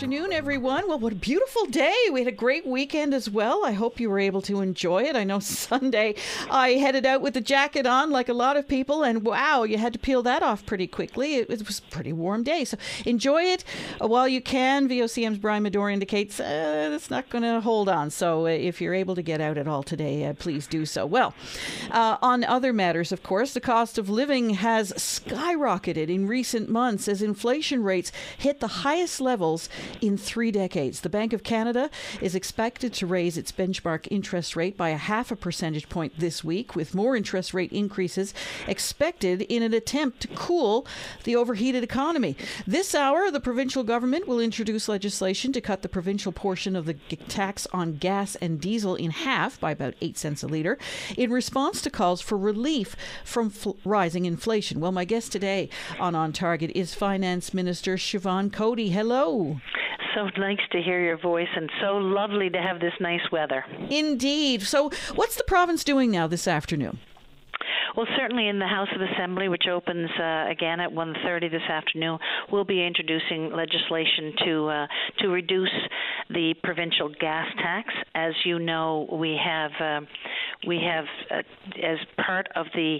afternoon, everyone. Well, what a beautiful day. We had a great weekend as well. I hope you were able to enjoy it. I know Sunday I headed out with the jacket on like a lot of people, and wow, you had to peel that off pretty quickly. It, it was a pretty warm day. So enjoy it while you can. VOCM's Brian Medor indicates uh, it's not going to hold on. So uh, if you're able to get out at all today, uh, please do so. Well, uh, on other matters, of course, the cost of living has skyrocketed in recent months as inflation rates hit the highest levels in three decades. The Bank of Canada is expected to raise its benchmark interest rate by a half a percentage point this week, with more interest rate increases expected in an attempt to cool the overheated economy. This hour, the provincial government will introduce legislation to cut the provincial portion of the tax on gas and diesel in half by about 8 cents a litre in response to calls for relief from fl- rising inflation. Well, my guest today on On Target is Finance Minister Siobhan Coady. Hello so nice to hear your voice and so lovely to have this nice weather. Indeed. So, what's the province doing now this afternoon? Well, certainly in the House of Assembly, which opens uh, again at 1:30 this afternoon, we'll be introducing legislation to uh, to reduce the provincial gas tax. As you know, we have uh, we have uh, as part of the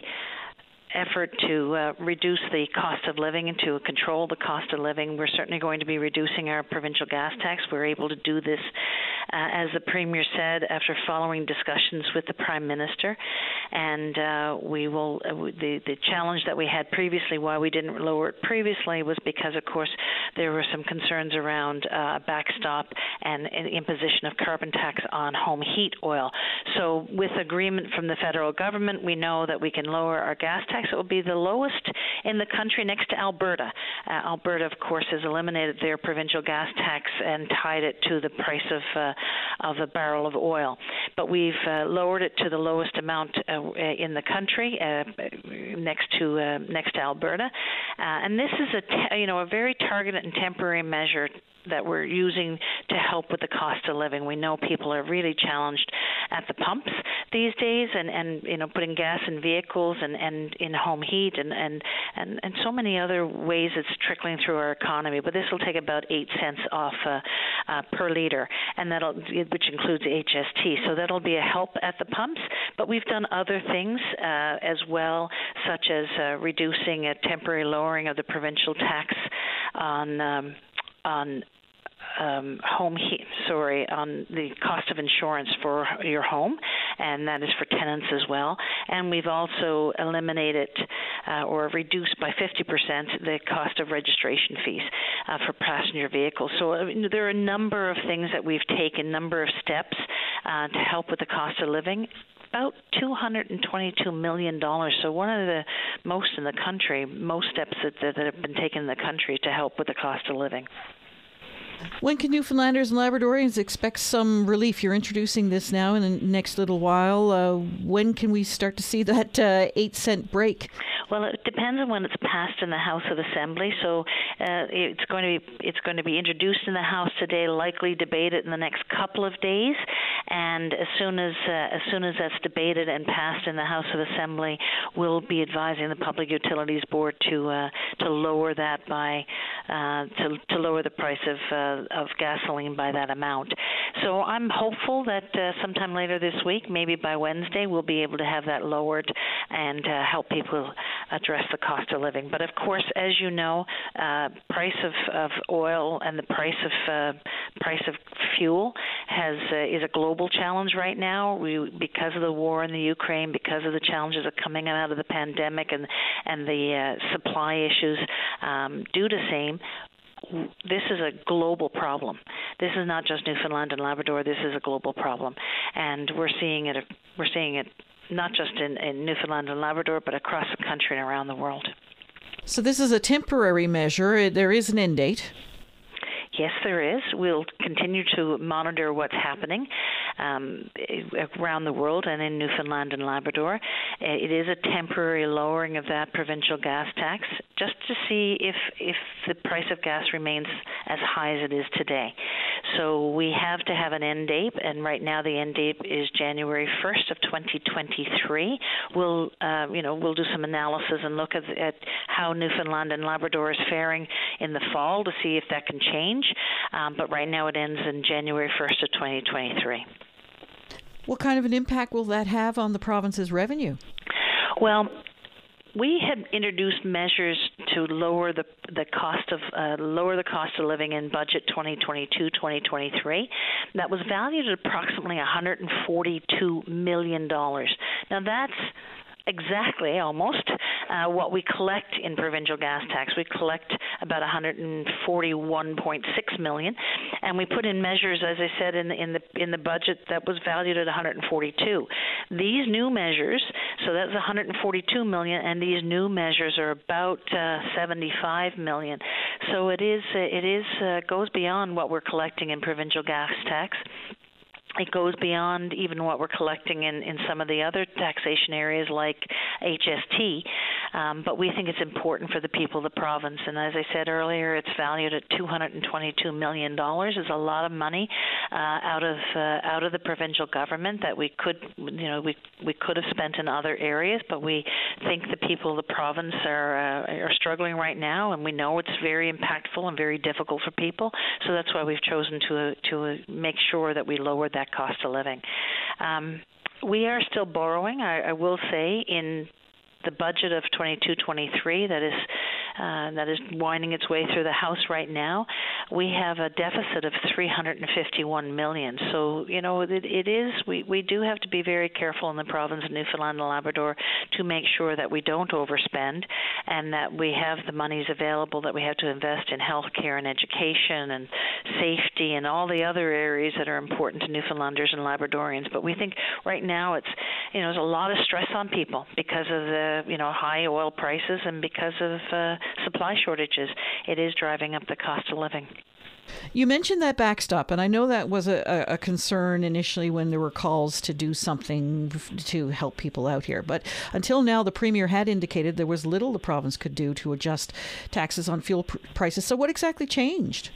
effort to uh, reduce the cost of living and to control the cost of living. We're certainly going to be reducing our provincial gas tax. We're able to do this, uh, as the Premier said, after following discussions with the Prime Minister. And uh, we will, uh, the, the challenge that we had previously, why we didn't lower it previously, was because, of course, there were some concerns around uh, backstop and, and imposition of carbon tax on home heat oil. So, with agreement from the federal government, we know that we can lower our gas tax tax. It will be the lowest in the country next to Alberta. Uh, Alberta, of course, has eliminated their provincial gas tax and tied it to the price of uh, of a barrel of oil. But we've uh, lowered it to the lowest amount uh, in the country, uh, next to uh, next to Alberta. and this is a te- you know a very targeted and temporary measure that we're using to help with the cost of living. We know people are really challenged at the pumps these days and and you know putting gas in vehicles and and in home heat and and and and so many other ways it's trickling through our economy. But this will take about 8 cents off uh, uh, per liter and that'll which includes HST so that'll be a help at the pumps. But we've done other things uh, as well such as uh, reducing a temporary lowering of the provincial tax on um, on um, home heat, sorry, on the cost of insurance for your home, and that is for tenants as well. And we've also eliminated uh, or reduced by 50% the cost of registration fees uh, for passenger vehicles. So uh, there are a number of things that we've taken, number of steps uh, to help with the cost of living about $222 million. So one of the most in the country, most steps that, that, have been taken in the country to help with the cost of living. When can Newfoundlanders and Labradorians expect some relief? You're introducing this now in the next little while. Uh, when can we start to see that uh, eight cent break? Well, it depends on when it's passed in the House of Assembly. So uh, it's going to be it's going to be introduced in the House today, likely debated in the next couple of days, and as soon as uh, as soon as that's debated and passed in the House of Assembly, we'll be advising the Public Utilities Board to uh, to lower that by uh, to to lower the price of uh, of gasoline by that amount. So I'm hopeful that uh, sometime later this week, maybe by Wednesday, we'll be able to have that lowered and help people address the cost of living. But of course, as you know, uh, price of, of oil and the price of uh, price of fuel has uh, is a global challenge right now. We because of the war in the Ukraine, because of the challenges of coming out of the pandemic and and the uh, supply issues um, due to same, this is a global problem. This is not just Newfoundland and Labrador. This is a global problem, and we're seeing it. We're seeing it not just in, in Newfoundland and Labrador, but across the country and around the world. So this is a temporary measure. There is an end date. Yes, there is. We'll continue to monitor what's happening um, around the world and in Newfoundland and Labrador. It is a temporary lowering of that provincial gas tax just to see if if the price of gas remains as high as it is today. So we have to have an end date, and right now the end date is January 1st of 2023. We'll uh, you know we'll do some analysis and look at, at how Newfoundland and Labrador is faring in the fall to see if that can change. Um, but right now it ends in January 1st of 2023. What kind of an impact will that have on the province's revenue? Well, we had introduced measures to lower the the cost of uh, lower the cost of living in budget 2022-2023 that was valued at approximately 142 million dollars. Now that's exactly almost uh, what we collect in provincial gas tax. We collect about 141.6 million, and we put in measures, as I said, in the in the in the budget that was valued at 142. These new measures, so that's 142 million, and these new measures are about uh, 75 million. So it is it is uh, goes beyond what we're collecting in provincial gas tax it goes beyond even what we're collecting in, in some of the other taxation areas like HST. Um, but we think it's important for the people of the province. And as I said earlier, it's valued at $222 million. It's a lot of money uh, out of uh, out of the provincial government that we could, you know, we we could have spent in other areas. But we think the people of the province are uh, are struggling right now, and we know it's very impactful and very difficult for people. So that's why we've chosen to to make sure that we lower that that cost of living. Um, we are still borrowing, I, I will say, in the budget of 22-23 that is uh, that is winding its way through the House right now. We have a deficit of 351 million. So you know it, it is we we do have to be very careful in the province of Newfoundland and Labrador to make sure that we don't overspend and that we have the monies available that we have to invest in healthcare and education and safety and all the other areas that are important to Newfoundlanders and Labradorians. But we think right now it's you know there's a lot of stress on people because of the you know high oil prices and because of uh, supply shortages, it is driving up the cost of living. You mentioned that backstop, and I know that was a, a, concern initially when there were calls to do something to help people out here. But until now, the Premier had indicated there was little the province could do to adjust taxes on fuel pr- prices. So, what exactly changed?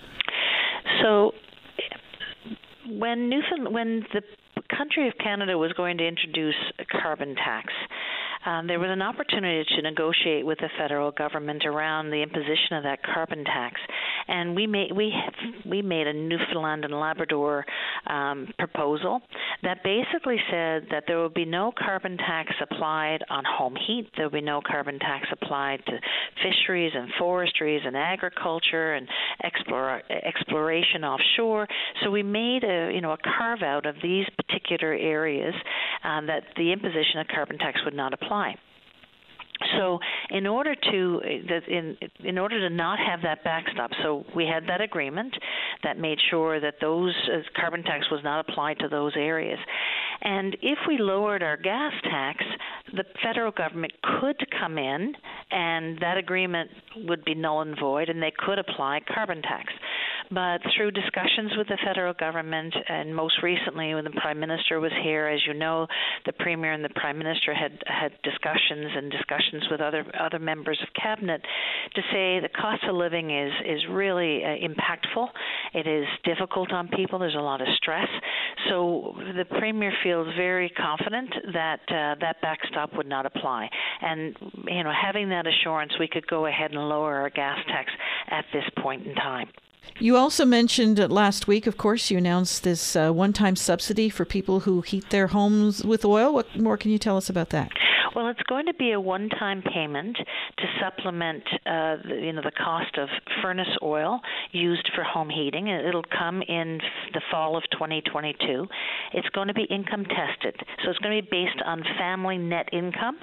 So, when Newfoundland, when the country of Canada was going to introduce a carbon tax, um, there was an opportunity to negotiate with the federal government around the imposition of that carbon tax, and we made we we made a Newfoundland and Labrador um, proposal that basically said that there would be no carbon tax applied on home heat. There would be no carbon tax applied to fisheries and forestries and agriculture and explore, exploration offshore. So we made a you know a carve out of these particular areas um, that the imposition of carbon tax would not apply. So, in order to in in order to not have that backstop, so we had that agreement that made sure that those uh, carbon tax was not applied to those areas. And if we lowered our gas tax, the federal government could come in, and that agreement would be null and void, and they could apply carbon tax. But through discussions with the federal government, and most recently when the prime minister was here, as you know, the premier and the prime minister had had discussions and discussions with other other members of cabinet to say the cost of living is is really uh, impactful. It is difficult on people. There's a lot of stress. So the premier feels very confident that uh, that backstop would not apply. And you know, having that assurance, we could go ahead and lower our gas tax at this point in time. You also mentioned last week, of course, you announced this uh, one time subsidy for people who heat their homes with oil. What more can you tell us about that? Well, it's going to be a one-time payment to supplement, uh, you know, the cost of furnace oil used for home heating. It'll come in the fall of 2022. It's going to be income tested, so it's going to be based on family net income.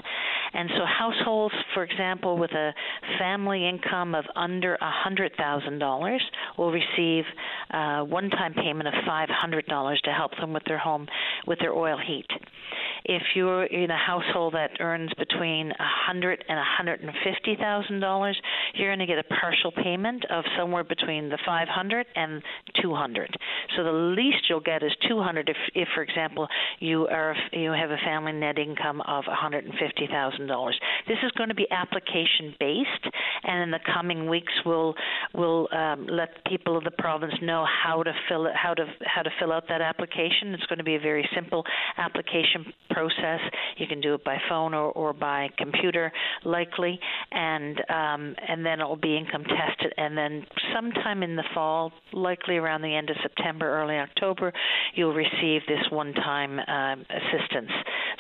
And so, households, for example, with a family income of under $100,000 will receive a one-time payment of $500 to help them with their home with their oil heat. If you're in a household that earns between a hundred and a hundred and fifty thousand dollars, you're going to get a partial payment of somewhere between the 500 and 200. So the least you'll get is two hundred if, if, for example, you are you have a family net income of one hundred and fifty thousand dollars. This is going to be application based, and in the coming weeks, we'll we'll um, let people of the province know how to fill it, how to how to fill out that application. It's going to be a very simple application process. You can do it by phone or, or by computer, likely, and um, and then it will be income tested. And then sometime in the fall, likely around the end of September, early October, you'll receive this one-time um, assistance.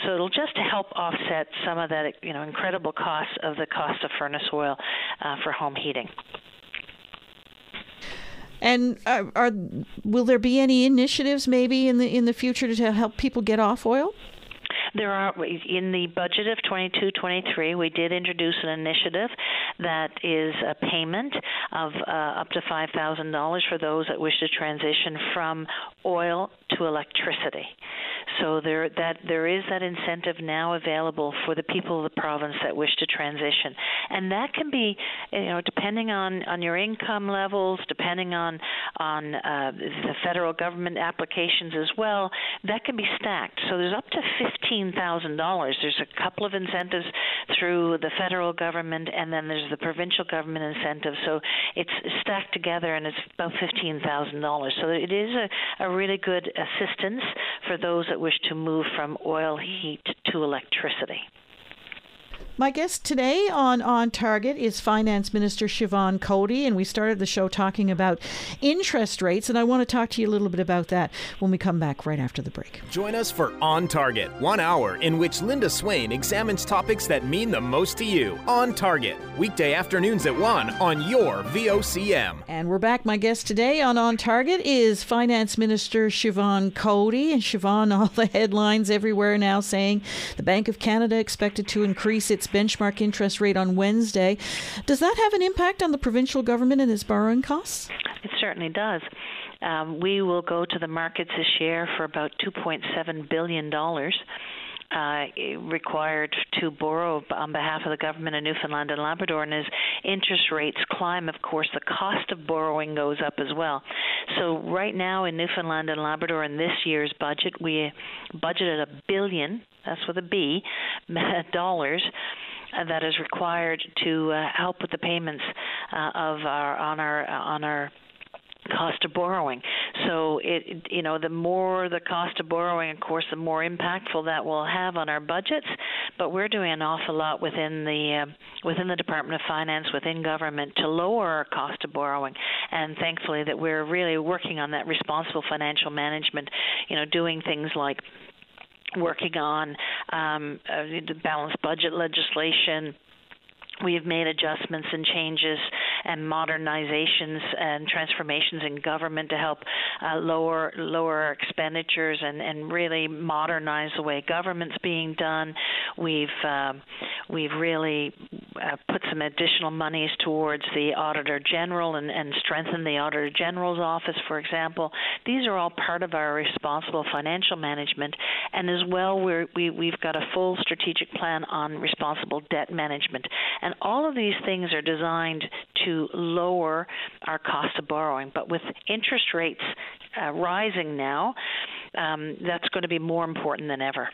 So it'll just help offset some of that, you know, incredible cost of the cost of furnace oil uh, for home heating. And uh, are will there be any initiatives maybe in the in the future to help people get off oil? There are in the budget of 22-23, we did introduce an initiative that is a payment of uh, up to $5,000 for those that wish to transition from oil to electricity. So there that there is that incentive now available for the people of the province that wish to transition, and that can be, you know, depending on on your income levels, depending on on uh, the federal government applications as well. That can be stacked. So there's up to fifteen thousand dollars. There's a couple of incentives through the federal government, and then there's the provincial government incentive. So it's stacked together, and it's about fifteen thousand dollars. So it is a, a really good assistance for those that wish to move from oil heat to electricity. My guest today on On Target is Finance Minister Siobhan Coady, and we started the show talking about interest rates, and I want to talk to you a little bit about that when we come back right after the break. Join us for On Target, one hour in which Linda Swain examines topics that mean the most to you. On Target, weekday afternoons at 1 on your VOCM. And we're back. My guest today on On Target is Finance Minister Siobhan Coady, and Siobhan, all the headlines everywhere now saying the Bank of Canada expected to increase its benchmark interest rate on Wednesday. Does that have an impact on the provincial government and its borrowing costs? It certainly does. Um, we will go to the markets this year for about $2.7 billion. Uh, required to borrow on behalf of the government of Newfoundland and Labrador, and as interest rates climb, of course, the cost of borrowing goes up as well. So right now in Newfoundland and Labrador, in this year's budget, we budgeted a billion. That's with a B, dollars uh, that is required to uh, help with the payments uh, of our on our on our cost of borrowing. So it you know the more the cost of borrowing, of course, the more impactful that will have on our budgets. But we're doing an awful lot within the uh, within the Department of Finance, within government, to lower our cost of borrowing. And thankfully, that we're really working on that responsible financial management. You know, doing things like working on um, uh, the balanced budget legislation we have made adjustments and changes and modernizations and transformations in government to help uh, lower lower expenditures and, and really modernize the way government's being done. We've uh, we've really uh, put some additional monies towards the Auditor General and, and strengthened the Auditor General's office, for example. These are all part of our responsible financial management, and as well we're, we we've got a full strategic plan on responsible debt management. And all of these things are designed to lower our cost of borrowing. But with interest rates uh, rising now, um, that's going to be more important than ever.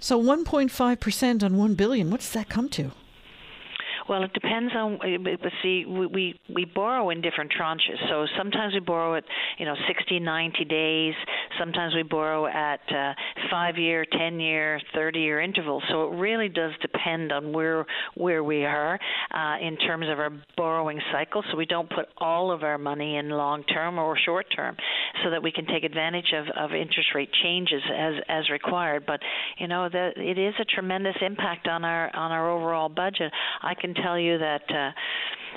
So 1.5% on 1 billion, what does that come to? Well, it depends on. But see, we we borrow in different tranches. So sometimes we borrow at you know 60, 90 days. Sometimes we borrow at uh, five year, 10 year, 30 year intervals. So it really does depend on where where we are uh, in terms of our borrowing cycle. So we don't put all of our money in long term or short term, so that we can take advantage of, of interest rate changes as as required. But you know that it is a tremendous impact on our on our overall budget. I can tell you that. Uh,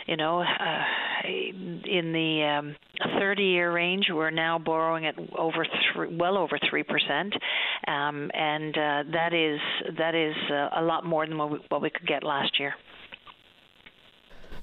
you know, uh, in the um, 30-year range, we're now borrowing at over three, well over three percent, um, and uh, that is that is uh, a lot more than what we, what we could get last year.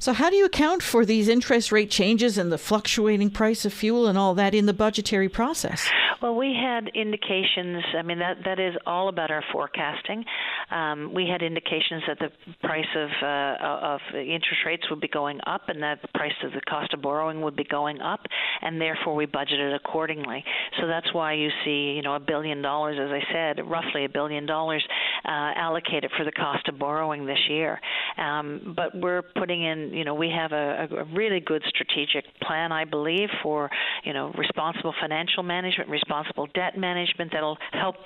So, how do you account for these interest rate changes and the fluctuating price of fuel and all that in the budgetary process? Well, we had indications. I mean, that that is all about our forecasting. Um, we had indications that the price of uh, of interest rates would be going up, and that the price of the cost of borrowing would be going up, and therefore we budgeted accordingly. So that's why you see, you know, a billion dollars, as I said, roughly a billion dollars uh, allocated for the cost of borrowing this year. Um, but we're putting in, you know, we have a, a really good strategic plan, I believe, for you know responsible financial management, responsible debt management that'll help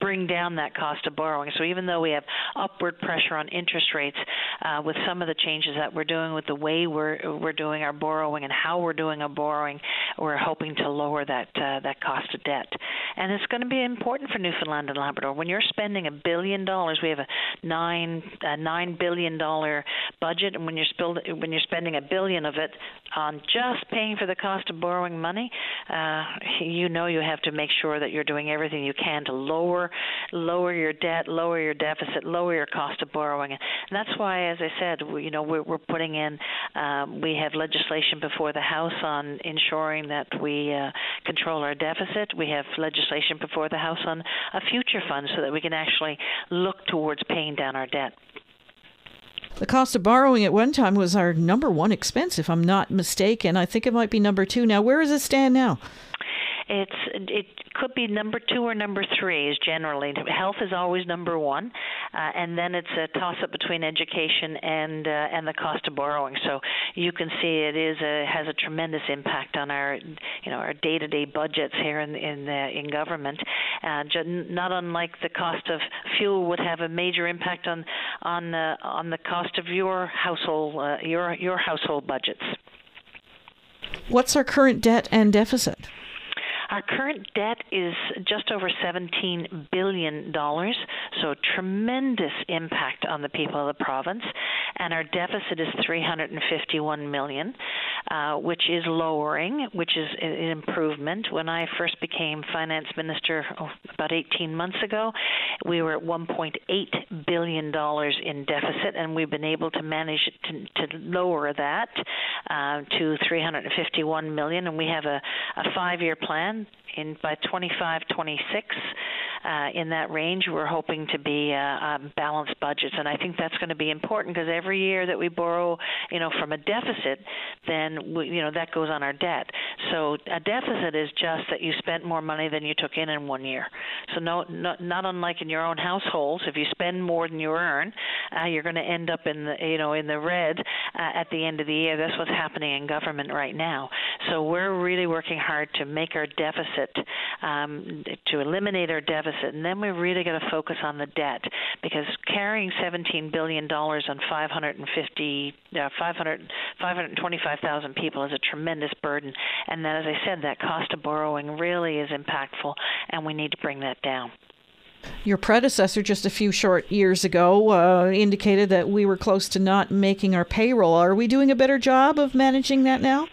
bring down that cost of borrowing. So even though we have upward pressure on interest rates, uh, with some of the changes that we're doing with the way we're we're doing our borrowing and how we're doing our borrowing, we're hoping to lower that uh, that cost of debt. And it's going to be important for Newfoundland and Labrador when you're spending a billion dollars. We have a nine a nine billion dollar budget, and when you're when you're spending a billion of it on just paying for the cost of borrowing money, uh, you know you have to make sure that you're doing everything you can to lower lower your debt, lower your deficit, lower your cost of borrowing. And that's why, as I said, we, you know we're, we're putting in. Um, we have legislation before the House on ensuring that we uh, control our deficit. We have legislation before the House on a future fund so that we can actually look towards paying down our debt. The cost of borrowing at one time was our number one expense, if I'm not mistaken. I think it might be number two now. Where does it stand now? It's it could be number two or number three is generally health is always number one, uh, and then it's a toss up between education and uh, and the cost of borrowing. So you can see it is a has a tremendous impact on our you know our day to day budgets here in in in government. Uh, not unlike the cost of fuel would have a major impact on on on the cost of your household uh, your your household budgets. What's our current debt and deficit? Our current debt is just over $17 billion, so tremendous impact on the people of the province. And our deficit is 351 million, uh, which is lowering, which is an improvement. When I first became finance minister oh, about 18 months ago, we were at 1.8 billion dollars in deficit, and we've been able to manage to, to lower that uh, to 351 million. And we have a, a five-year plan in by 25, 26 uh, in that range, we're hoping to be uh, um, balanced budgets, and I think that's going to be important because every year that we borrow, you know, from a deficit, then we, you know that goes on our debt. So a deficit is just that you spent more money than you took in in one year. So no, no not unlike in your own households, if you spend more than you earn, uh, you're going to end up in the you know in the red uh, at the end of the year. That's what's happening in government right now. So we're really working hard to make our deficit um, to eliminate our deficit and then we really got to focus on the debt because carrying 17 billion dollars on 550, uh, 500, 525,000 people is a tremendous burden. And then, as I said, that cost of borrowing really is impactful, and we need to bring that down. Your predecessor, just a few short years ago, uh, indicated that we were close to not making our payroll. Are we doing a better job of managing that now?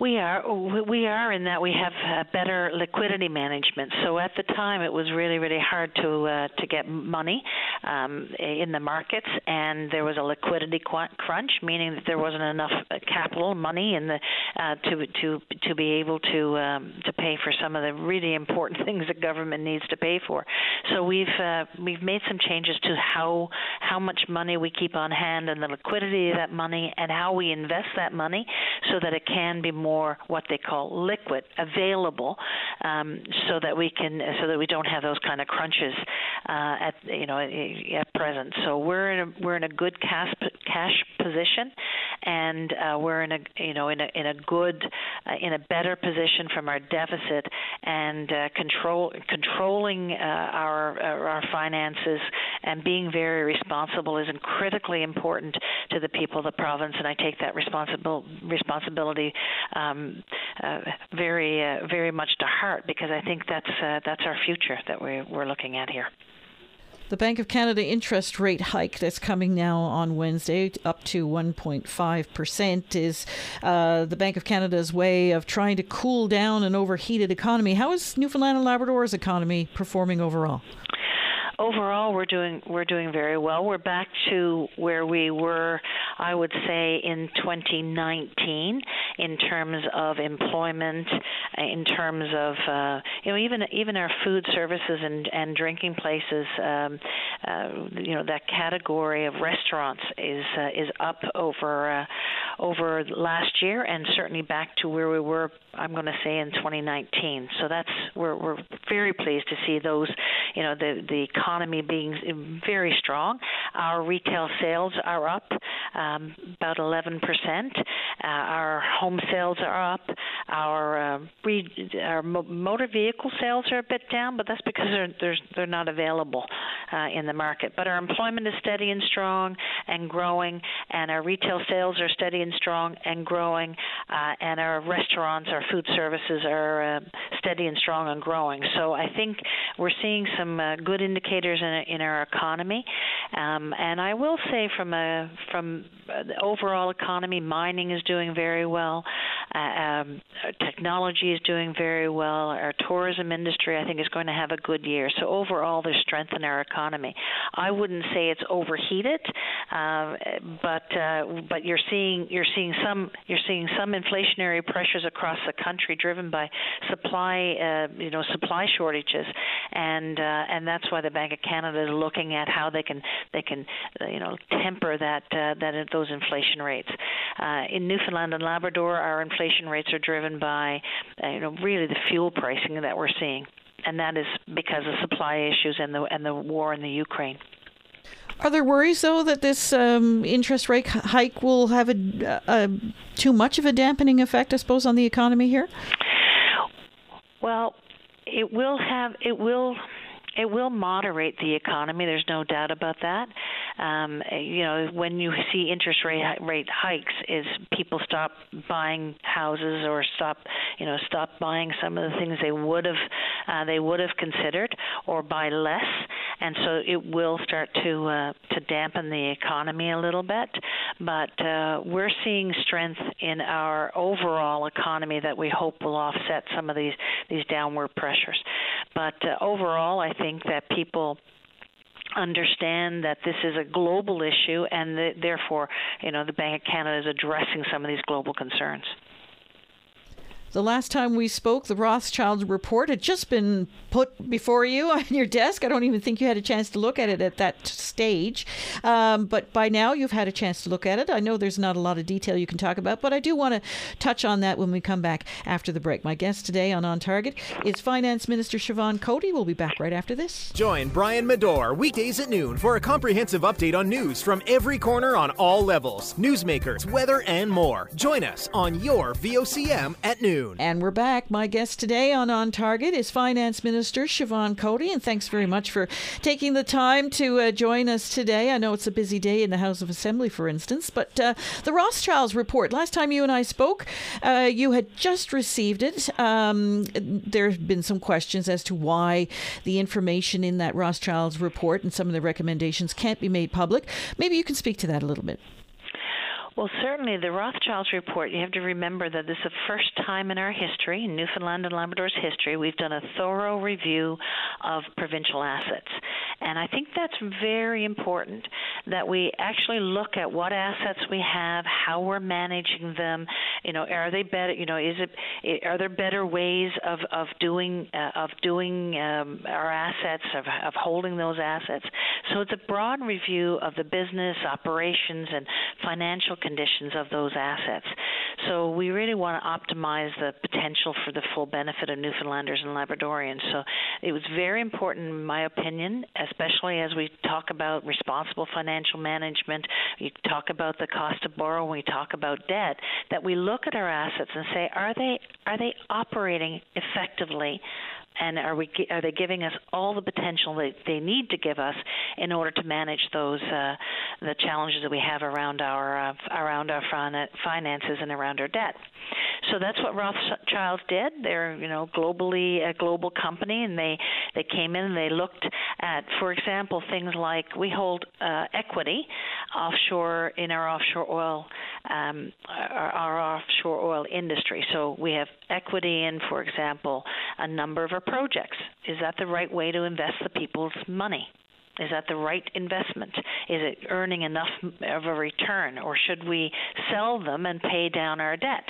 We are we are in that we have uh, better liquidity management. So at the time, it was really really hard to uh, to get money um, in the markets, and there was a liquidity crunch, meaning that there wasn't enough uh, capital money in the uh, to to to be able to um, to pay for some of the really important things that government needs to pay for. So we've uh, we've made some changes to how how much money we keep on hand and the liquidity of that money and how we invest that money so that it can be more more what they call liquid available, um, so that we can so that we don't have those kind of crunches uh, at you know at present. So we're in a we're in a good cash cash position, and uh, we're in a you know in a in a good uh, in a better position from our deficit and uh, control controlling uh, our our finances and being very responsible is critically important to the people of the province, and I take that responsible responsibility um, uh, very uh, very much to heart because I think that's uh, that's our future that we, we're looking at here. The Bank of Canada interest rate hike that's coming now on Wednesday up to 1.5% is uh, the Bank of Canada's way of trying to cool down an overheated economy. How is Newfoundland and Labrador's economy performing overall? Overall we're doing we're doing very well. We're back to where we were I would say in 2019 in terms of employment, in terms of uh, you know even even our food services and and drinking places. Um, uh, you know that category of restaurants is uh, is up over uh, over last year and certainly back to where we were. I'm going to say in 2019. So that's we're we're very pleased to see those. You know the the economy being very strong. Our retail sales are up um, about 11 percent. Uh, our home sales are up. Our uh, re- our mo- motor vehicle sales are a bit down, but that's because they're they're, they're not available uh, in the market. But our employment is steady and strong and growing, and our retail sales are steady and strong and growing, uh, and our restaurants, our food services are uh, steady and strong and growing. So I think we're seeing some uh, good indicators in, in our economy, um, and I will say from a from the overall economy, mining is doing very well. Uh, um, technology is doing very well. Our tourism industry, I think, is going to have a good year. So overall, there's strength in our economy. I wouldn't say it's overheated, uh, but uh, but you're seeing you're seeing some you're seeing some inflationary pressures across the country driven by supply uh, you know supply shortages, and uh, and that's why the Bank of Canada is looking at how they can they can uh, you know temper that uh, that those inflation rates. Uh, in Newfoundland and Labrador, our inflation rates are driven by uh, you know really the fuel pricing that we're seeing, and that is because of supply issues and the and the war in the Ukraine. Are there worries, though, that this um, interest rate hike will have a, a, too much of a dampening effect, I suppose, on the economy here? Well, it will have. It will it will moderate the economy. There's no doubt about that. Um, you know, when you see interest rate rate hikes, is people stop buying houses or stop, you know, stop buying some of the things they would have uh, they would have considered or buy less, and so it will start to uh, to dampen the economy a little bit. But uh, we're seeing strength in our overall economy that we hope will offset some of these these downward pressures. But uh, overall, I think that people understand that this is a global issue and that therefore you know the bank of canada is addressing some of these global concerns the last time we spoke, the Rothschild report had just been put before you on your desk. I don't even think you had a chance to look at it at that stage. Um, but by now, you've had a chance to look at it. I know there's not a lot of detail you can talk about, but I do want to touch on that when we come back after the break. My guest today on On Target is Finance Minister Siobhan Coady. We'll be back right after this. Join Brian Medore weekdays at noon for a comprehensive update on news from every corner on all levels newsmakers, weather, and more. Join us on your VOCM at noon. And we're back. My guest today on On Target is Finance Minister Siobhan Coady. And thanks very much for taking the time to uh, join us today. I know it's a busy day in the House of Assembly, for instance. But uh, the Rothschilds report, last time you and I spoke, uh, you had just received it. Um, there have been some questions as to why the information in that Rothschilds report and some of the recommendations can't be made public. Maybe you can speak to that a little bit. Well, certainly the Rothschilds report, you have to remember that this is the first time in our history, in Newfoundland and Labrador's history, we've done a thorough review of provincial assets. And I think that's very important that we actually look at what assets we have, how we're managing them. You know, are they better? You know, is it are there better ways of of doing uh, of doing um, our assets of of holding those assets? So it's a broad review of the business operations and financial conditions of those assets. So we really want to optimize the potential for the full benefit of Newfoundlanders and Labradorians. So it was very important, in my opinion, especially as we talk about responsible financial management, we talk about the cost of borrowing, we talk about debt, that we look at our assets and say, are they are they operating effectively? And are we are they giving us all the potential that they need to give us in order to manage those uh, the challenges that we have around our uh, around our finances and around our debt. So that's what Rothschild did. They're you know globally a global company, and they they came in and they looked at, for example, things like we hold uh, equity offshore in our offshore oil um, our, our offshore oil industry. So we have equity in, for example, a number of our projects. Is that the right way to invest the people's money? Is that the right investment? Is it earning enough of a return, or should we sell them and pay down our debt?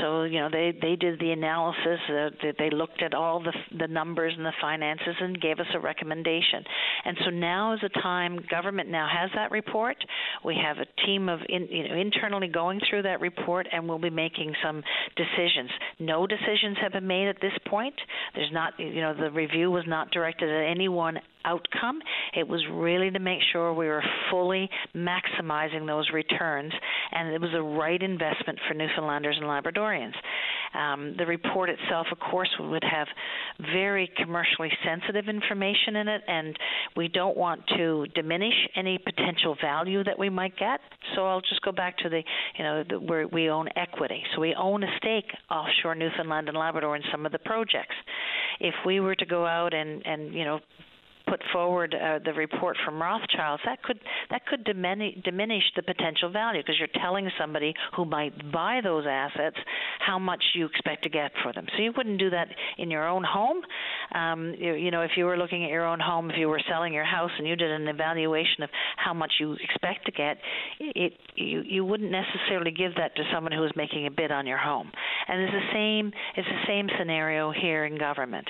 So you know they they did the analysis. Uh, they looked at all the the numbers and the finances and gave us a recommendation. And so now is the time. Government now has that report. We have a team of in, you know internally going through that report, and we'll be making some decisions. No decisions have been made at this point. There's not you know the review was not directed at any one outcome. It was really to make sure we were fully maximizing those returns, and it was the right investment for Newfoundlanders and Labradorians. Um, the report itself, of course, would have very commercially sensitive information in it, and we don't want to diminish any potential value that we might get. So I'll just go back to the, you know, the, where we own equity. So we own a stake offshore Newfoundland and Labrador in some of the projects. If we were to go out and, and you know, put forward uh, the report from Rothschilds, that could that could diminish, diminish the potential value because you're telling somebody who might buy those assets how much you expect to get for them. So you wouldn't do that in your own home. Um, you, you know, if you were looking at your own home, if you were selling your house and you did an evaluation of how much you expect to get, it you you wouldn't necessarily give that to someone who is making a bid on your home. And it's the same it's the same scenario here in government.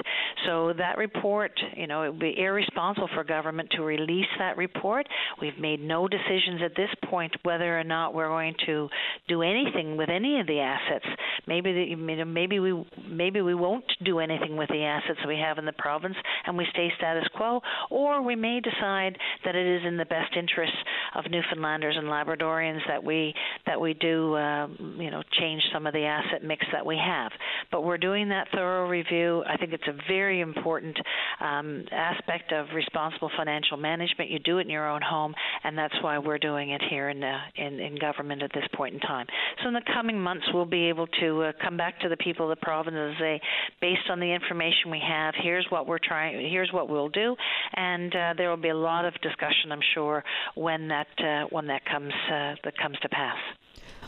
So that report, you know, it would be irresponsible responsible for government to release that report. We've made no decisions at this point whether or not we're going to do anything with any of the assets. Maybe the, maybe we maybe we won't do anything with the assets we have in the province and we stay status quo, or we may decide that it is in the best interests of Newfoundlanders and Labradorians that we that we do uh, you know change some of the asset mix that we have. But we're doing that thorough review. I think it's a very important um, aspect of responsible financial management. You do it in your own home, and that's why we're doing it here in uh, in, in government at this point in time. So in the coming months, we'll be able to uh, come back to the people of the province and say, based on the information we have, here's what we're trying, here's what we'll do, and uh, there will be a lot of discussion, I'm sure, when that uh, when that comes uh, that comes to pass.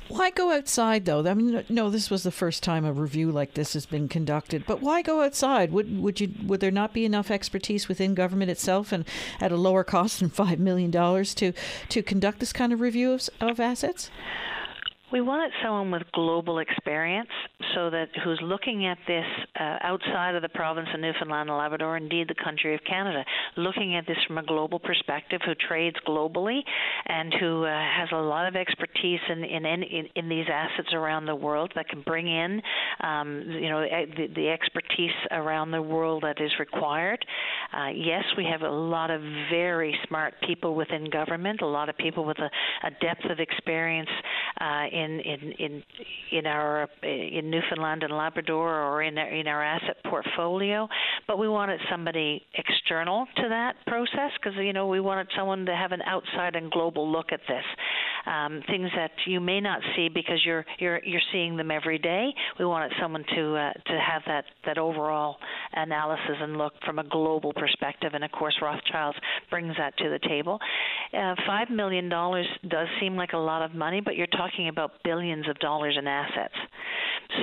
Why go outside though? I mean, no, this was the first time a review like this has been conducted. But why go outside? Would would you would there not be enough expertise within government itself and at a lower cost than five million dollars to to conduct this kind of review of, of assets? We wanted someone with global experience, so that who's looking at this uh, outside of the province of Newfoundland and Labrador, indeed the country of Canada, looking at this from a global perspective, who trades globally, and who uh, has a lot of expertise in in, in in these assets around the world that can bring in, um, you know, the, the expertise around the world that is required. Uh, yes, we have a lot of very smart people within government, a lot of people with a, a depth of experience uh, in in in in in our in Newfoundland and Labrador or in our, in our asset portfolio, but we wanted somebody external to that process because you know we wanted someone to have an outside and global look at this um, things that you may not see because you're you're you're seeing them every day. We wanted someone to uh, to have that that overall analysis and look from a global perspective, and of course Rothschilds brings that to the table. Uh, Five million dollars does seem like a lot of money, but you're talking about billions of dollars in assets.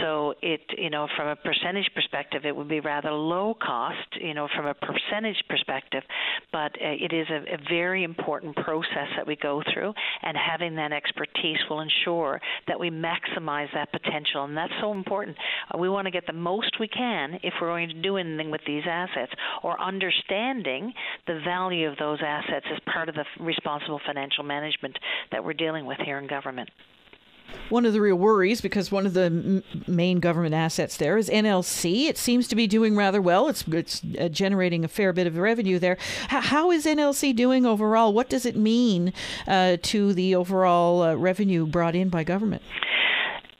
So it, you know, from a percentage perspective, it would be rather low cost, you know, from a percentage perspective, but uh, it is a, a very important process that we go through, and having that expertise will ensure that we maximize that potential, and that's so important. Uh, we want to get the most we can if we're going to do anything with these assets, or understanding the value of those assets as part of the responsible financial management that we're dealing with here in government one of the real worries because one of the m- main government assets there is NLC. It seems to be doing rather well. It's it's uh, generating a fair bit of revenue there. H- how is NLC doing overall? What does it mean uh, to the overall uh, revenue brought in by government?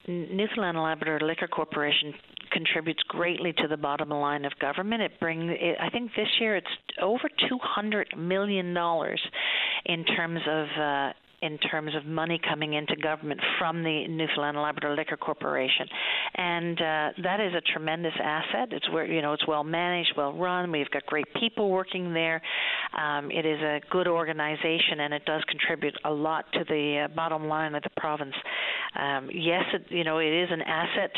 Newfoundland and Labrador Liquor Corporation contributes greatly to the bottom line of government. It brings, it, I think, this year it's over two hundred million dollars in terms of uh, in terms of money coming into government from the Newfoundland and Labrador Liquor Corporation, and uh, that is a tremendous asset. It's where you know it's well managed, well run. We've got great people working there. Um, it is a good organization, and it does contribute a lot to the uh, bottom line of the province. Um, yes, it, you know it is an asset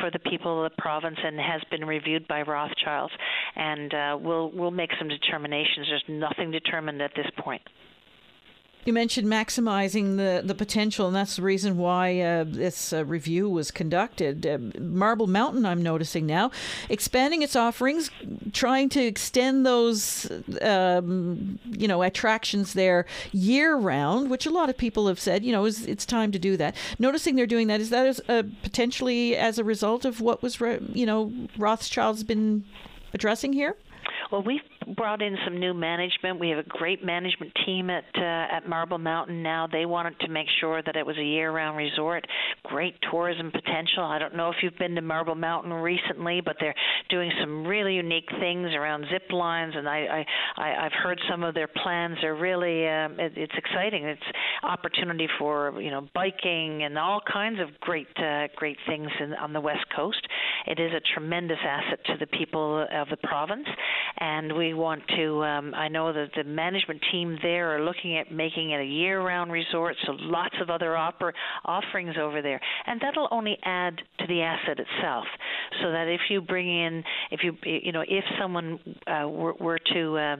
for the people of the province, and has been reviewed by Rothschilds, and uh, we'll we'll make some determinations. There's nothing determined at this point. You mentioned maximizing the, the potential, and that's the reason why uh, this uh, review was conducted. Uh, Marble Mountain, I'm noticing now, expanding its offerings, trying to extend those, um, you know, attractions there year round, which a lot of people have said, you know, is, it's time to do that. Noticing they're doing that, is that as, uh, potentially as a result of what was, you know, Rothschild's been addressing here? Well, we've brought in some new management. We have a great management team at uh, at Marble Mountain now. They wanted to make sure that it was a year-round resort. Great tourism potential. I don't know if you've been to Marble Mountain recently, but they're doing some really unique things around zip lines, and I, I, I I've heard some of their plans are really um, it, it's exciting. It's opportunity for you know biking and all kinds of great uh, great things in, on the west coast. It is a tremendous asset to the people of the province, and we want to. Um, I know that the management team there are looking at making it a year-round resort, so lots of other oper- offerings over there, and that'll only add to the asset itself. So that if you bring in, if you you know, if someone uh, were, were to uh,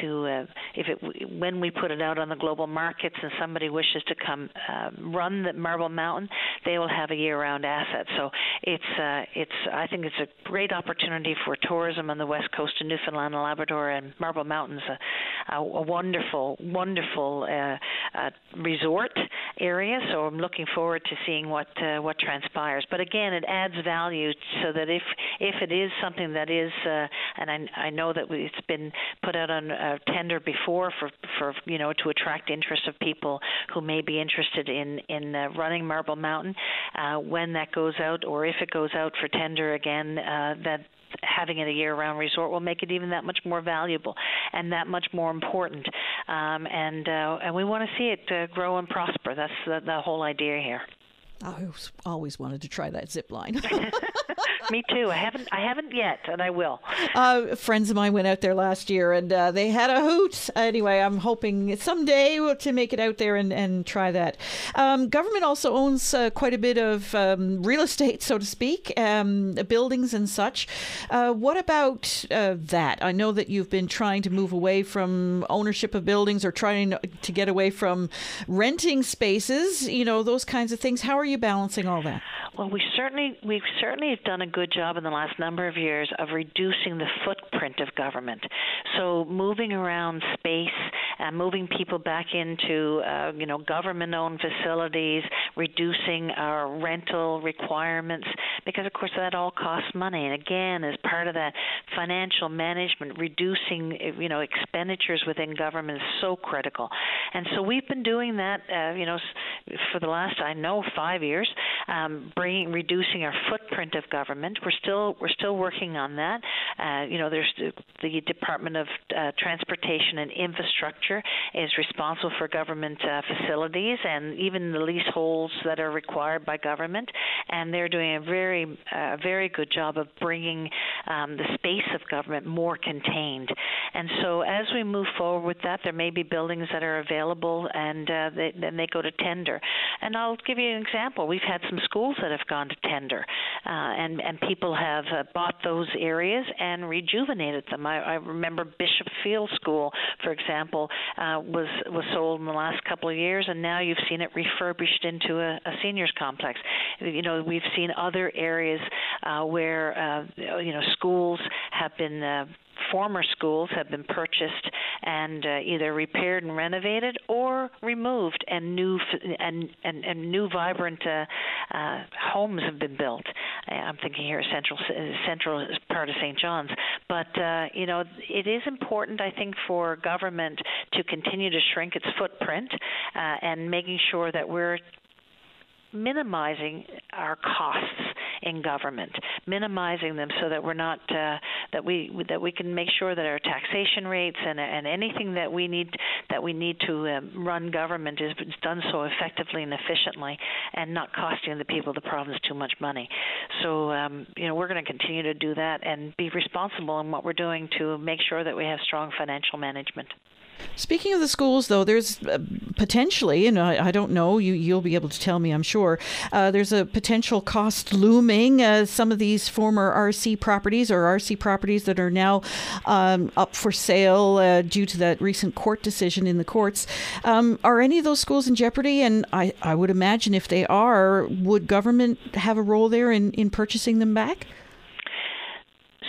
to uh, if it when we put it out on the global markets and somebody wishes to come uh, run the Marble Mountain, they will have a year-round asset. So it's uh, it's I think it's a great opportunity for tourism on the west coast of Newfoundland and Labrador and Marble Mountains, a, a, a wonderful, wonderful uh, uh, resort area. So I'm looking forward to seeing what uh, what transpires. But again, it adds value so that if if it is something that is, uh, and I, I know that it's been put out on a tender before for for you know to attract interest of people who may be interested in in uh, running Marble Mountain. Uh, when that goes out, or if it goes out for tender again, uh, that having it a year-round resort will make it even that much more valuable and that much more important. Um, and uh, and we want to see it uh, grow and prosper. That's the, the whole idea here. I always wanted to try that zip line. Me too. I haven't. I haven't yet, and I will. Uh, friends of mine went out there last year, and uh, they had a hoot. Anyway, I'm hoping someday to make it out there and, and try that. Um, government also owns uh, quite a bit of um, real estate, so to speak, um, buildings and such. Uh, what about uh, that? I know that you've been trying to move away from ownership of buildings or trying to get away from renting spaces. You know those kinds of things. How are you balancing all that? Well, we certainly we certainly have done a good job in the last number of years of reducing the footprint of government. So moving around space, and moving people back into uh, you know government-owned facilities, reducing our rental requirements, because of course that all costs money. And again, as part of that financial management, reducing you know expenditures within government is so critical. And so we've been doing that, uh, you know, for the last I know five years, um, bringing reducing our footprint of government. We're still we're still working on that. Uh, you know, there's the, the Department of uh, Transportation and Infrastructure is responsible for government uh, facilities and even the leaseholds that are required by government, and they're doing a very uh, very good job of bringing um, the space of government more contained. And so as we move forward with that, there may be buildings that are available, and uh, they, then they go to tender. And I'll give you an example. We've had some schools that have gone to tender, uh, and and people have uh, bought those areas and rejuvenated them. I, I remember Bishop Field School, for example, uh, was was sold in the last couple of years, and now you've seen it refurbished into a, a seniors complex. You know, we've seen other areas uh, where uh, you know schools have been uh, former schools have been purchased and uh, either repaired and renovated or removed, and new and and, and new vibrant uh, uh, homes have been built. I'm thinking here central central part of St. John's, but uh, you know it is important, I think, for government to continue to shrink its footprint uh, and making sure that we're minimizing our costs in government, minimizing them so that we're not uh, that we that we can make sure that our taxation rates and and anything that we need that we need to um, run government is done so effectively and efficiently, and not costing the people of the province too much money. so um, you know we're going to continue to do that and be responsible in what we're doing to make sure that we have strong financial management. Speaking of the schools, though, there's uh, potentially, and I, I, don't know, you, you'll be able to tell me, I'm sure, uh, there's a potential cost looming. Uh, some of these former RC properties or RC properties that are now um, up for sale uh, due to that recent court decision in the courts. Um, are any of those schools in jeopardy? And I, I would imagine if they are, would government have a role there in, in purchasing them back?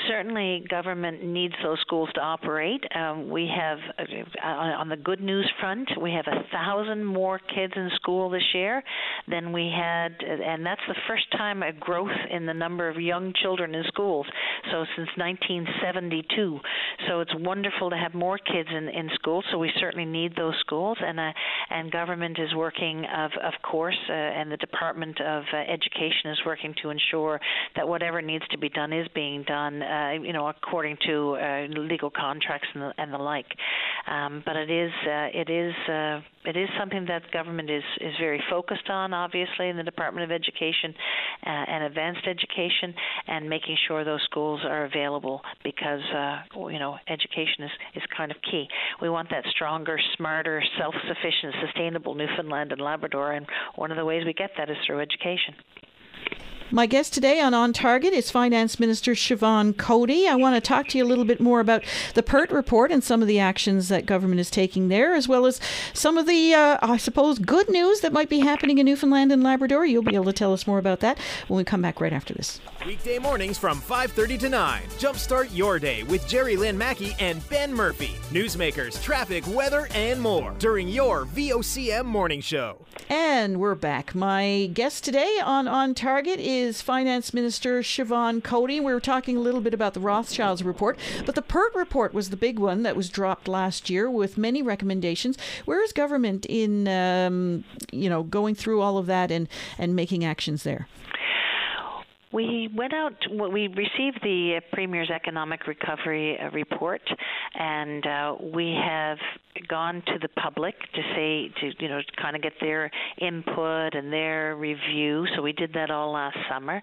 Certainly government needs those schools to operate. Um, we have, uh, on the good news front, we have a thousand more kids in school this year than we had, and that's the first time a growth in the number of young children in schools. So since 1972. So it's wonderful to have more kids in in school. So we certainly need those schools, and uh, and government is working, of of course, uh, and the Department of uh, Education is working to ensure that whatever needs to be done is being done uh, you know, according to uh, legal contracts and the, and the like. Um, but it is uh, it is uh, it is something that government is is very focused on, obviously, in the Department of Education uh, and Advanced Education, and making sure those schools are available because uh, you know education is is kind of key. We want that stronger, smarter, self-sufficient, sustainable Newfoundland and Labrador, and one of the ways we get that is through education. My guest today on On Target is Finance Minister Siobhan Coady. I want to talk to you a little bit more about the PERT report and some of the actions that government is taking there, as well as some of the, uh, I suppose, good news that might be happening in Newfoundland and Labrador. You'll be able to tell us more about that when we come back right after this. Weekday mornings from 5:30 to 9. Jumpstart your day with Jerry Lynn Mackey and Ben Murphy. Newsmakers, traffic, weather, and more during your VOCM morning show. And we're back. My guest today on On Target is is Finance Minister Siobhan Coady. We were talking a little bit about the Rothschilds report, but the PERT report was the big one that was dropped last year with many recommendations. Where is government in, um, you know, going through all of that and, and making actions there? We went out, we received the Premier's Economic Recovery Report, and uh, we have gone to the public to say, to, you know, kind of get their input and their review. So we did that all last summer.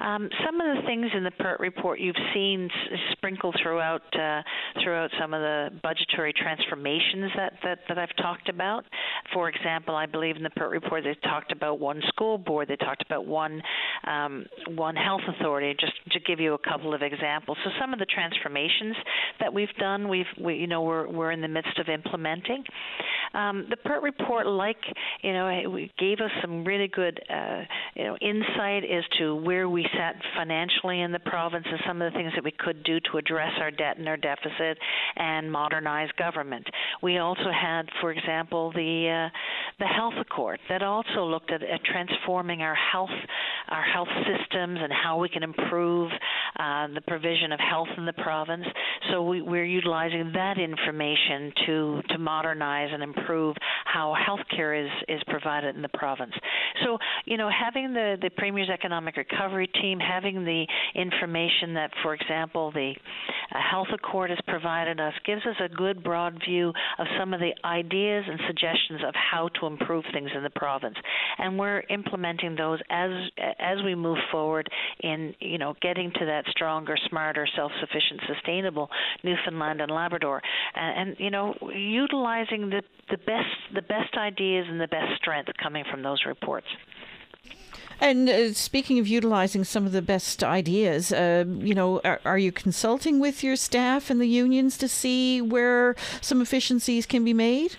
Um, some of the things in the PERT report you've seen sprinkled throughout uh, throughout some of the budgetary transformations that, that, that I've talked about. For example, I believe in the PERT report they talked about one school board, they talked about one um, one health authority. Just to give you a couple of examples. So some of the transformations that we've done, we've we, you know we're we're in the midst of implementing. Um, the PERT report, like you know, gave us some really good uh, you know insight as to where we sat financially in the province and some of the things that we could do to address our debt and our deficit and modernize government. We also had, for example, the uh, the health accord that also looked at, at transforming our health our health systems and how we can improve uh, the provision of health in the province. So we, we're utilizing that information to to modernize and improve how healthcare is is provided in the province. So you know, having the the Premier's Economic Recovery team, having the information that, for example, the uh, Health Accord has provided us, gives us a good broad view of some of the ideas and suggestions of how to improve things in the province, and we're implementing those as as we move forward in you know getting to that stronger, smarter, self-sufficient, sustainable Newfoundland and Labrador, and, and you know utilizing the the best the best ideas and the best strength coming from those reports. And uh, speaking of utilizing some of the best ideas, uh, you know, are, are, you consulting with your staff and the unions to see where some efficiencies can be made?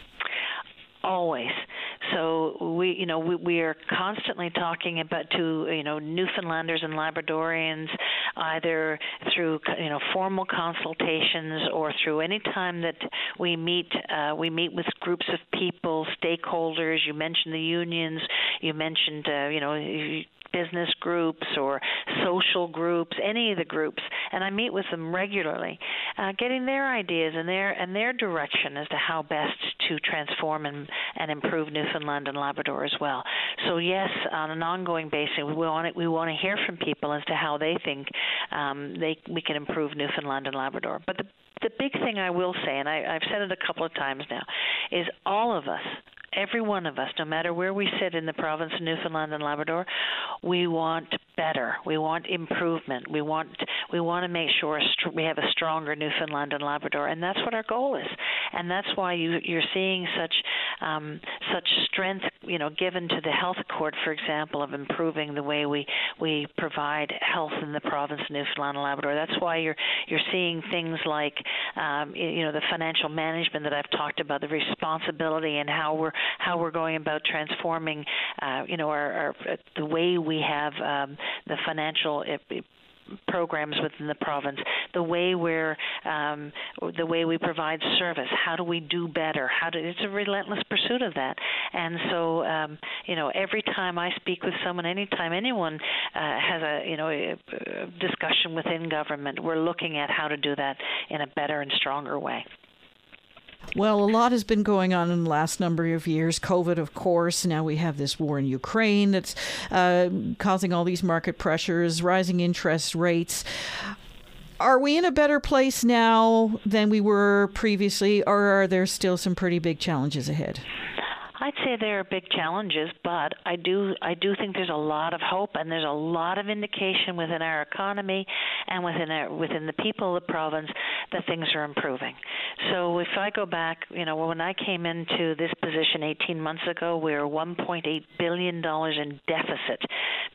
Always. So we, you know, we, we are constantly talking about to, you know, Newfoundlanders and Labradorians, either through, you know, formal consultations or through any time that we meet. Uh, we meet with groups of people, stakeholders. You mentioned the unions. You mentioned, uh, you know, business groups or social groups, any of the groups, and I meet with them regularly, uh, getting their ideas and their and their direction as to how best to transform and, and improve Newfoundland and Labrador as well. So yes, on an ongoing basis, we want it, we want to hear from people as to how they think um, they we can improve Newfoundland and Labrador. But the the big thing I will say, and I, I've said it a couple of times now, is all of us every one of us, no matter where we sit in the province of Newfoundland and Labrador, we want better. We want improvement. We want we want to make sure we have a stronger Newfoundland and Labrador, and that's what our goal is. And that's why you you're seeing such um, such strength, you know, given to the health accord, for example, of improving the way we we provide health in the province of Newfoundland and Labrador. That's why you're you're seeing things like um, you know the financial management that I've talked about, the responsibility, and how we're how we're going about transforming, uh, you know, our, our the way we have um, the financial programs within the province, the way we're um, the way we provide service. How do we do better? How do it's a relentless pursuit of that. And so, um, you know, every time I speak with someone, anytime anyone uh, has a you know a, a discussion within government, we're looking at how to do that in a better and stronger way. Well, a lot has been going on in the last number of years. COVID, of course. Now we have this war in Ukraine that's uh, causing all these market pressures, rising interest rates. Are we in a better place now than we were previously, or are there still some pretty big challenges ahead? I'd say there are big challenges, but I do I do think there's a lot of hope and there's a lot of indication within our economy and within our within the people of the province that things are improving. So if I go back, you know, when I came into this position 18 months ago, we were 1.8 billion dollars in deficit,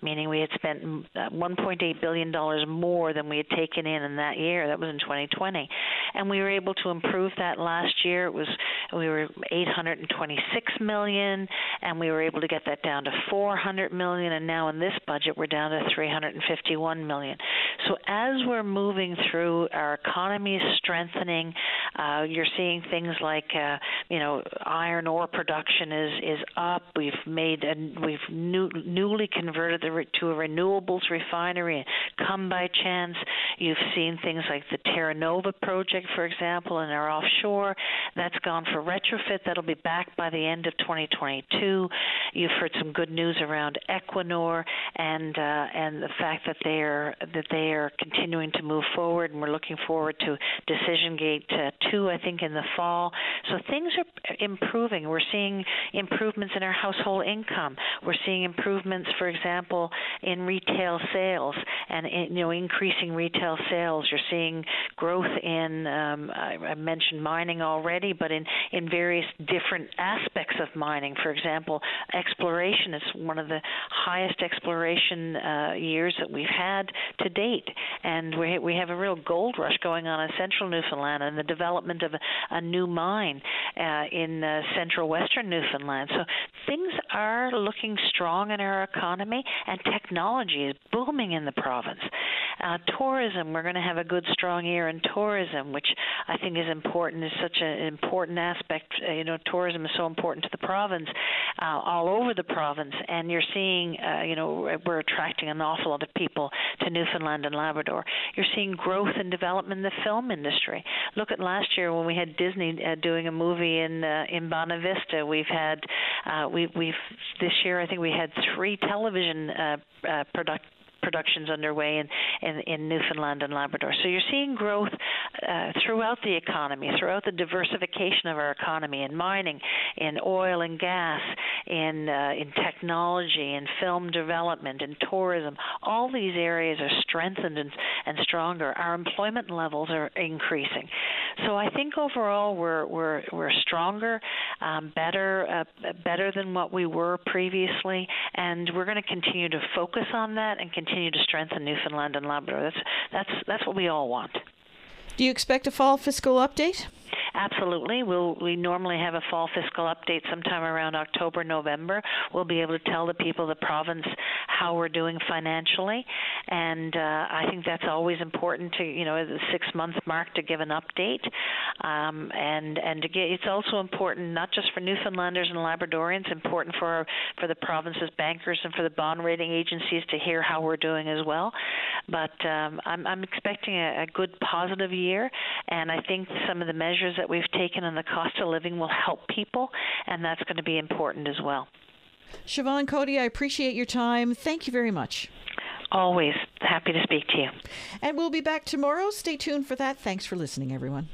meaning we had spent uh, 1.8 billion dollars more than we had taken in in that year. That was in 2020, and we were able to improve that last year. It was we were 826 million million, and we were able to get that down to 400 million, and now in this budget we're down to 351 million. So as we're moving through, our economy is strengthening. Uh, you're seeing things like, uh, you know, iron ore production is is up. We've made a, we've new, newly converted to a renewables refinery. Come by chance, you've seen things like the Terra Nova project, for example, in our offshore. That's gone for retrofit. That'll be back by the end of 2022. You've heard some good news around Equinor and uh, and the fact that they are that they are continuing to move forward, and we're looking forward to Decision Gate uh, two, I think, in the fall. So things are improving. We're seeing improvements in our household income. We're seeing improvements, for example, in retail sales and in, you know increasing retail sales. You're seeing growth in um, I, I mentioned mining already, but in in various different aspects of mining. For example, exploration is one of the highest exploration uh, years that we've had to date, and we we have a real gold rush going on in central Newfoundland and the development of a, a new mine uh, in uh, central western Newfoundland. So things are looking strong in our economy, and technology is booming in the province. Uh, tourism, we're going to have a good, strong year in tourism, which I think is important. is such an important aspect. Uh, you know, tourism is so important to the province, uh, all over the province, and you're seeing, uh, you know, we're attracting an awful lot of people to Newfoundland and Labrador. You're seeing growth and development in the film industry. Look at last year when we had Disney uh, doing a movie in uh, in Bonavista. We've had uh, we we've this year I think we had three television uh, uh, product productions underway in, in, in Newfoundland and Labrador. So you're seeing growth uh, throughout the economy, throughout the diversification of our economy in mining, in oil and gas, in uh, in technology, in film development, in tourism. All these areas are strengthened and, and stronger. Our employment levels are increasing. So I think overall we're we're we're stronger, um, better uh, better than what we were previously, and we're going to continue to focus on that and continue to strengthen Newfoundland and Labrador. That's that's that's what we all want. Do you expect a fall fiscal update? Absolutely. We'll we normally have a fall fiscal update sometime around October, November. We'll be able to tell the people of the province how we're doing financially, and uh, I think that's always important to you know the six month mark to give an update, um, and and to get it's also important not just for Newfoundlanders and Labradorians, important for for the province's bankers and for the bond rating agencies to hear how we're doing as well. But um, I'm I'm expecting a, a good positive year, and I think some of the measures that we've taken on the cost of living will help people, and that's going to be important as well. Siobhan Coady, I appreciate your time. Thank you very much. Always happy to speak to you. And we'll be back tomorrow. Stay tuned for that. Thanks for listening, everyone.